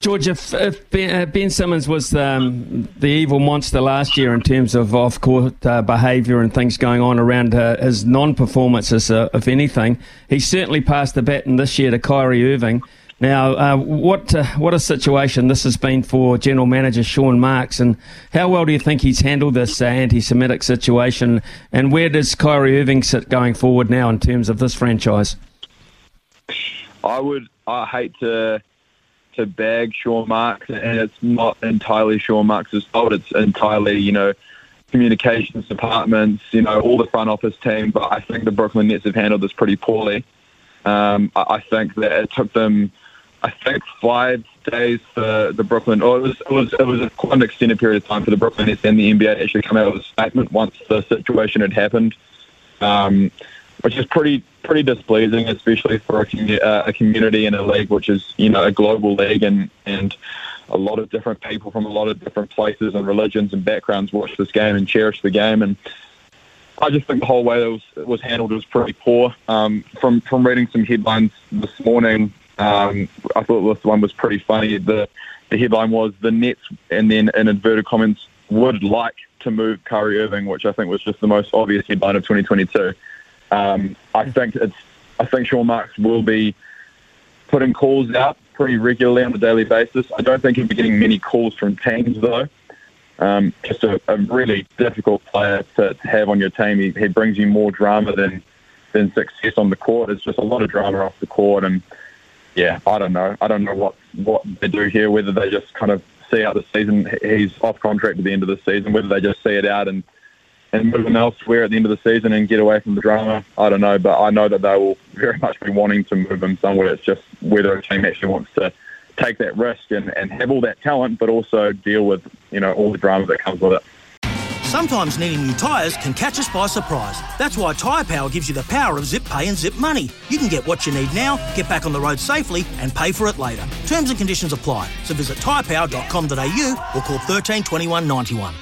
George, if, if ben, uh, ben, Simmons was um, the evil monster last year in terms of off court uh, behaviour and things going on around uh, his non performances, uh, if anything, he certainly passed the baton this year to Kyrie Irving. Now, uh, what uh, what a situation this has been for General Manager Sean Marks, and how well do you think he's handled this anti-Semitic situation? And where does Kyrie Irving sit going forward now in terms of this franchise? I would. I hate to to bag Sean Marks, and it's not entirely Sean Marks' fault. It's entirely, you know, communications departments, you know, all the front office team. But I think the Brooklyn Nets have handled this pretty poorly. Um, I, I think that it took them, I think, five days for the Brooklyn. Or it was it was it was a quite an extended period of time for the Brooklyn Nets and the NBA to actually come out with a statement once the situation had happened. Um, which is pretty pretty displeasing, especially for a, uh, a community in a league which is you know a global league and and a lot of different people from a lot of different places and religions and backgrounds watch this game and cherish the game and. I just think the whole way it was, it was handled was pretty poor. Um, from from reading some headlines this morning, um, I thought this one was pretty funny. The the headline was the Nets, and then in inverted comments, would like to move Kyrie Irving, which I think was just the most obvious headline of 2022. Um, I think it's I think Sean Marks will be putting calls out pretty regularly on a daily basis. I don't think he'll be getting many calls from teams though. Um, just a, a, really difficult player to, to, have on your team. He, he, brings you more drama than than success on the court. It's just a lot of drama off the court, and yeah, I don't know. I don't know what what they do here. Whether they just kind of see out the season. He's off contract at the end of the season. Whether they just see it out and and move him elsewhere at the end of the season and get away from the drama. I don't know, but I know that they will very much be wanting to move them somewhere. It's just whether a team actually wants to take that risk and, and have all that talent, but also deal with you know all the drama that comes with it. Sometimes needing new tyres can catch us by surprise. That's why Tyre Power gives you the power of zip pay and zip money. You can get what you need now, get back on the road safely, and pay for it later. Terms and conditions apply. So visit tyrepower.com.au or call 13 21 91.